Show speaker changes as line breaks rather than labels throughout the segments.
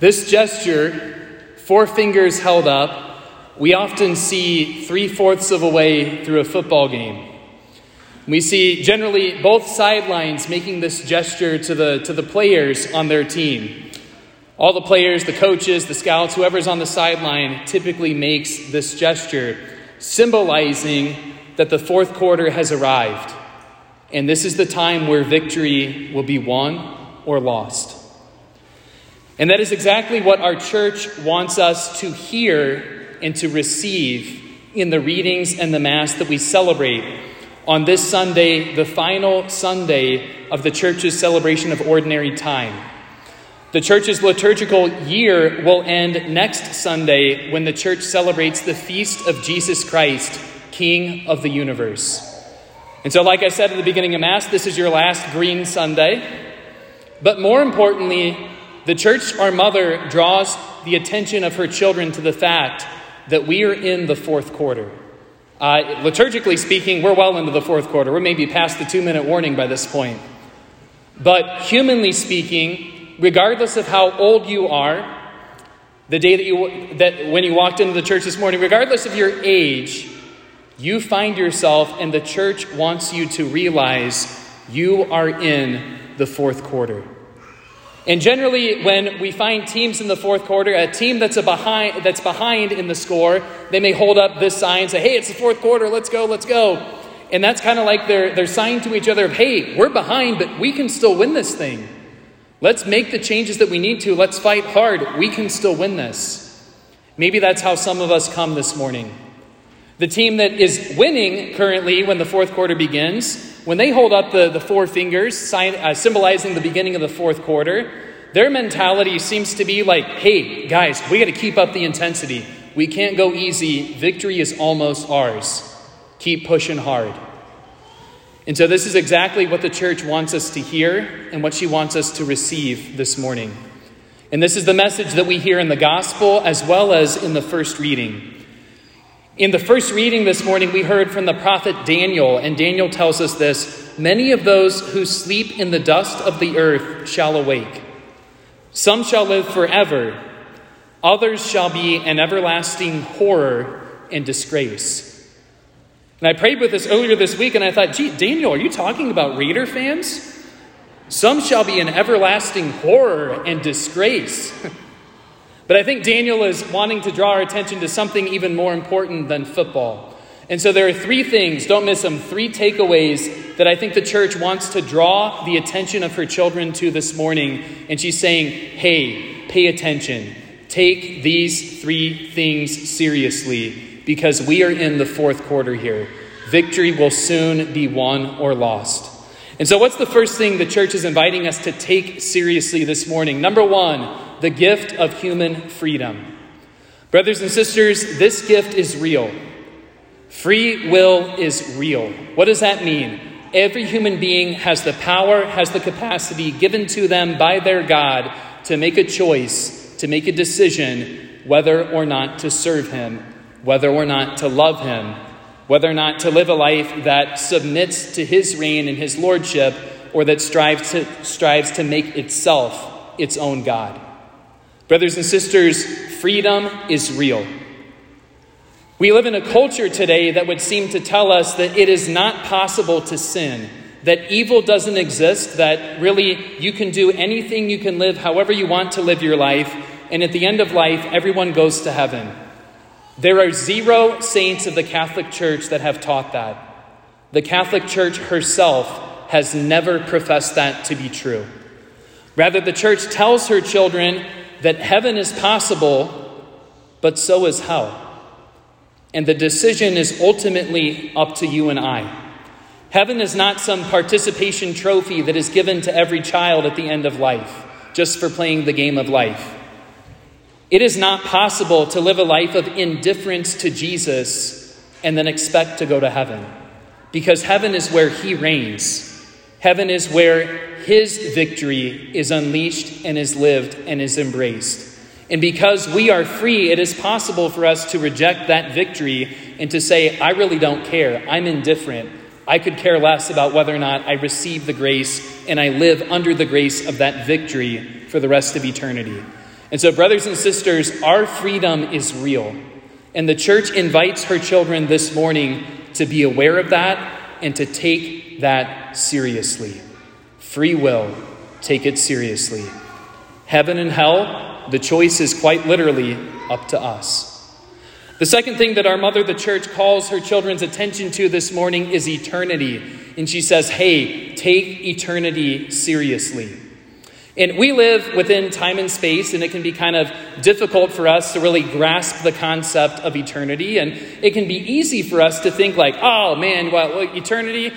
This gesture, four fingers held up, we often see three fourths of a way through a football game. We see generally both sidelines making this gesture to the, to the players on their team. All the players, the coaches, the scouts, whoever's on the sideline typically makes this gesture, symbolizing that the fourth quarter has arrived. And this is the time where victory will be won or lost. And that is exactly what our church wants us to hear and to receive in the readings and the Mass that we celebrate on this Sunday, the final Sunday of the church's celebration of ordinary time. The church's liturgical year will end next Sunday when the church celebrates the feast of Jesus Christ, King of the universe. And so, like I said at the beginning of Mass, this is your last Green Sunday. But more importantly, the church, our mother, draws the attention of her children to the fact that we are in the fourth quarter. Uh, liturgically speaking, we're well into the fourth quarter. We're maybe past the two minute warning by this point. But humanly speaking, regardless of how old you are, the day that you that when you walked into the church this morning, regardless of your age, you find yourself and the church wants you to realize you are in the fourth quarter. And generally, when we find teams in the fourth quarter, a team that's, a behind, that's behind in the score, they may hold up this sign and say, hey, it's the fourth quarter, let's go, let's go. And that's kind of like their, their sign to each other of, hey, we're behind, but we can still win this thing. Let's make the changes that we need to. Let's fight hard. We can still win this. Maybe that's how some of us come this morning. The team that is winning currently when the fourth quarter begins when they hold up the, the four fingers, sign, uh, symbolizing the beginning of the fourth quarter, their mentality seems to be like, hey, guys, we got to keep up the intensity. We can't go easy. Victory is almost ours. Keep pushing hard. And so, this is exactly what the church wants us to hear and what she wants us to receive this morning. And this is the message that we hear in the gospel as well as in the first reading. In the first reading this morning, we heard from the prophet Daniel, and Daniel tells us this Many of those who sleep in the dust of the earth shall awake. Some shall live forever, others shall be an everlasting horror and disgrace. And I prayed with this earlier this week, and I thought, gee, Daniel, are you talking about Raider fans? Some shall be an everlasting horror and disgrace. But I think Daniel is wanting to draw our attention to something even more important than football. And so there are three things, don't miss them, three takeaways that I think the church wants to draw the attention of her children to this morning. And she's saying, hey, pay attention. Take these three things seriously because we are in the fourth quarter here. Victory will soon be won or lost. And so, what's the first thing the church is inviting us to take seriously this morning? Number one, the gift of human freedom. Brothers and sisters, this gift is real. Free will is real. What does that mean? Every human being has the power, has the capacity given to them by their God to make a choice, to make a decision whether or not to serve Him, whether or not to love Him, whether or not to live a life that submits to His reign and His lordship, or that strives to, strives to make itself its own God. Brothers and sisters, freedom is real. We live in a culture today that would seem to tell us that it is not possible to sin, that evil doesn't exist, that really you can do anything, you can live however you want to live your life, and at the end of life, everyone goes to heaven. There are zero saints of the Catholic Church that have taught that. The Catholic Church herself has never professed that to be true. Rather, the Church tells her children that heaven is possible, but so is hell. And the decision is ultimately up to you and I. Heaven is not some participation trophy that is given to every child at the end of life, just for playing the game of life. It is not possible to live a life of indifference to Jesus and then expect to go to heaven, because heaven is where He reigns. Heaven is where his victory is unleashed and is lived and is embraced. And because we are free, it is possible for us to reject that victory and to say, I really don't care. I'm indifferent. I could care less about whether or not I receive the grace and I live under the grace of that victory for the rest of eternity. And so, brothers and sisters, our freedom is real. And the church invites her children this morning to be aware of that and to take that seriously. Free will, take it seriously. Heaven and hell, the choice is quite literally up to us. The second thing that our mother, the church, calls her children's attention to this morning is eternity. And she says, hey, take eternity seriously. And we live within time and space, and it can be kind of difficult for us to really grasp the concept of eternity. And it can be easy for us to think, like, oh man, well, eternity,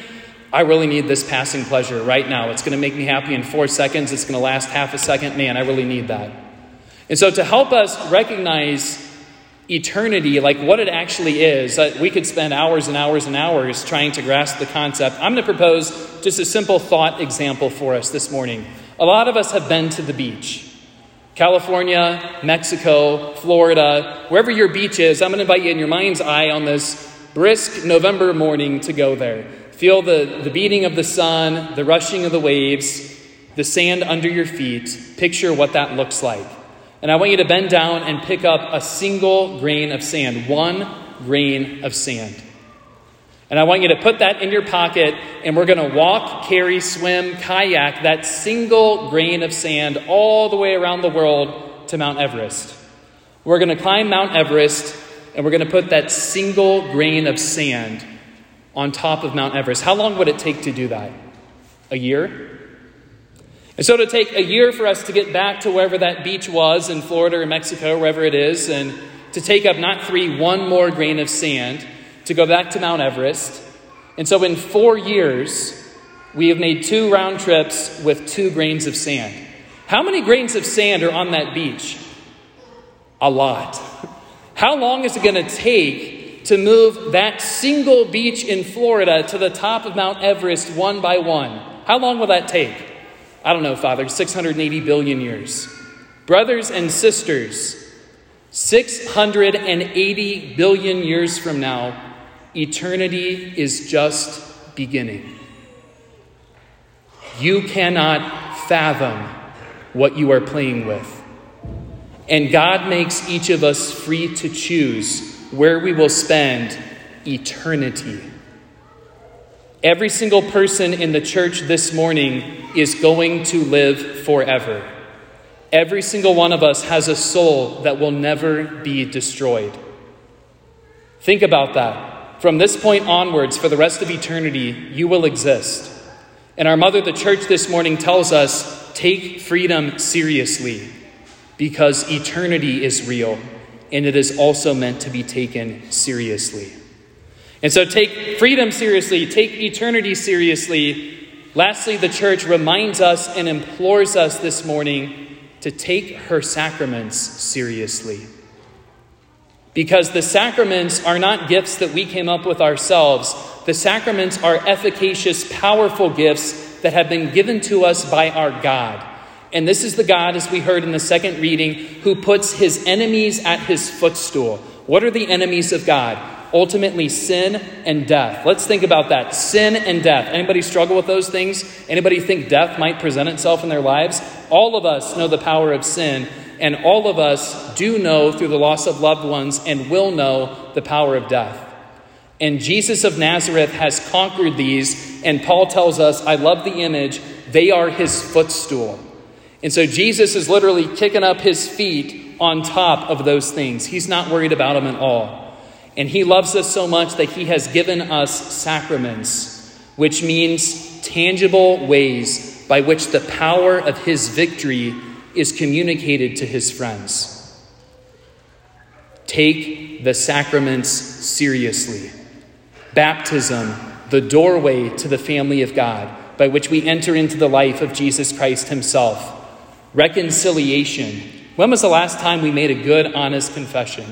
I really need this passing pleasure right now. It's going to make me happy in four seconds, it's going to last half a second. Man, I really need that. And so, to help us recognize eternity, like what it actually is, uh, we could spend hours and hours and hours trying to grasp the concept. I'm going to propose just a simple thought example for us this morning. A lot of us have been to the beach. California, Mexico, Florida, wherever your beach is, I'm going to invite you in your mind's eye on this brisk November morning to go there. Feel the, the beating of the sun, the rushing of the waves, the sand under your feet. Picture what that looks like. And I want you to bend down and pick up a single grain of sand, one grain of sand. And I want you to put that in your pocket, and we're going to walk, carry, swim, kayak that single grain of sand all the way around the world to Mount Everest. We're going to climb Mount Everest, and we're going to put that single grain of sand on top of Mount Everest. How long would it take to do that? A year? And so to take a year for us to get back to wherever that beach was in Florida or Mexico, wherever it is, and to take up not three, one more grain of sand to go back to Mount Everest. And so, in four years, we have made two round trips with two grains of sand. How many grains of sand are on that beach? A lot. How long is it going to take to move that single beach in Florida to the top of Mount Everest one by one? How long will that take? I don't know, Father, 680 billion years. Brothers and sisters, 680 billion years from now, Eternity is just beginning. You cannot fathom what you are playing with. And God makes each of us free to choose where we will spend eternity. Every single person in the church this morning is going to live forever. Every single one of us has a soul that will never be destroyed. Think about that. From this point onwards, for the rest of eternity, you will exist. And our mother, the church, this morning tells us take freedom seriously because eternity is real and it is also meant to be taken seriously. And so take freedom seriously, take eternity seriously. Lastly, the church reminds us and implores us this morning to take her sacraments seriously. Because the sacraments are not gifts that we came up with ourselves. The sacraments are efficacious, powerful gifts that have been given to us by our God. And this is the God, as we heard in the second reading, who puts his enemies at his footstool. What are the enemies of God? Ultimately, sin and death. Let's think about that. Sin and death. Anybody struggle with those things? Anybody think death might present itself in their lives? All of us know the power of sin and all of us do know through the loss of loved ones and will know the power of death. And Jesus of Nazareth has conquered these, and Paul tells us, I love the image, they are his footstool. And so Jesus is literally kicking up his feet on top of those things. He's not worried about them at all. And he loves us so much that he has given us sacraments, which means tangible ways by which the power of his victory is communicated to his friends. Take the sacraments seriously. Baptism, the doorway to the family of God, by which we enter into the life of Jesus Christ himself. Reconciliation. When was the last time we made a good, honest confession?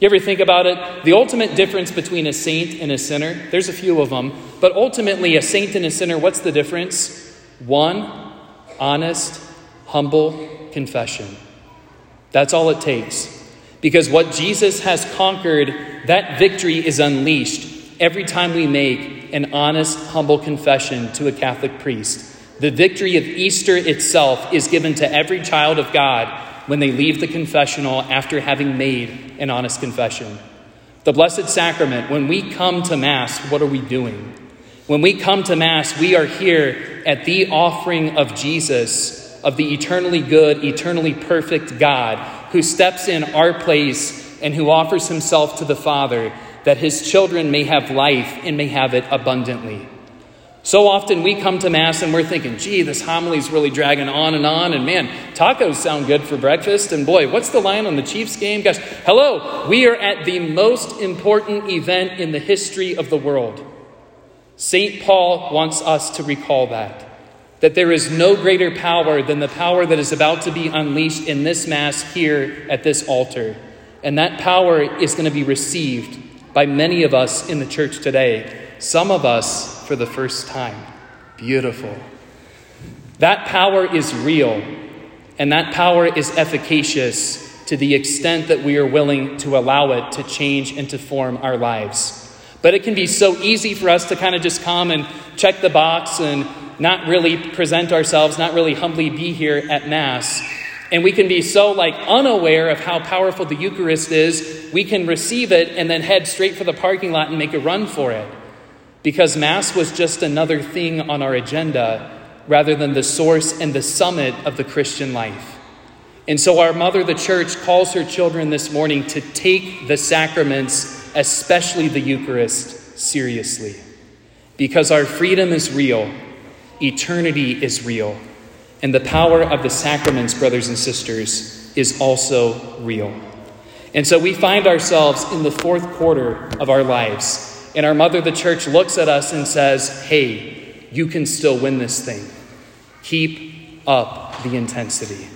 You ever think about it? The ultimate difference between a saint and a sinner, there's a few of them, but ultimately, a saint and a sinner, what's the difference? One, honest, humble confession. That's all it takes. Because what Jesus has conquered, that victory is unleashed every time we make an honest, humble confession to a Catholic priest. The victory of Easter itself is given to every child of God when they leave the confessional after having made an honest confession. The Blessed Sacrament, when we come to Mass, what are we doing? When we come to Mass, we are here at the offering of Jesus, of the eternally good, eternally perfect God, who steps in our place and who offers himself to the Father that his children may have life and may have it abundantly. So often we come to Mass and we're thinking, gee, this homily is really dragging on and on, and man, tacos sound good for breakfast, and boy, what's the line on the Chiefs game? Gosh, hello, we are at the most important event in the history of the world. St. Paul wants us to recall that. That there is no greater power than the power that is about to be unleashed in this Mass here at this altar. And that power is going to be received by many of us in the church today, some of us for the first time. Beautiful. That power is real, and that power is efficacious to the extent that we are willing to allow it to change and to form our lives. But it can be so easy for us to kind of just come and check the box and not really present ourselves, not really humbly be here at Mass. And we can be so like unaware of how powerful the Eucharist is, we can receive it and then head straight for the parking lot and make a run for it. Because Mass was just another thing on our agenda rather than the source and the summit of the Christian life. And so, our mother, the church, calls her children this morning to take the sacraments, especially the Eucharist, seriously. Because our freedom is real, eternity is real, and the power of the sacraments, brothers and sisters, is also real. And so, we find ourselves in the fourth quarter of our lives, and our mother, the church, looks at us and says, Hey, you can still win this thing. Keep up the intensity.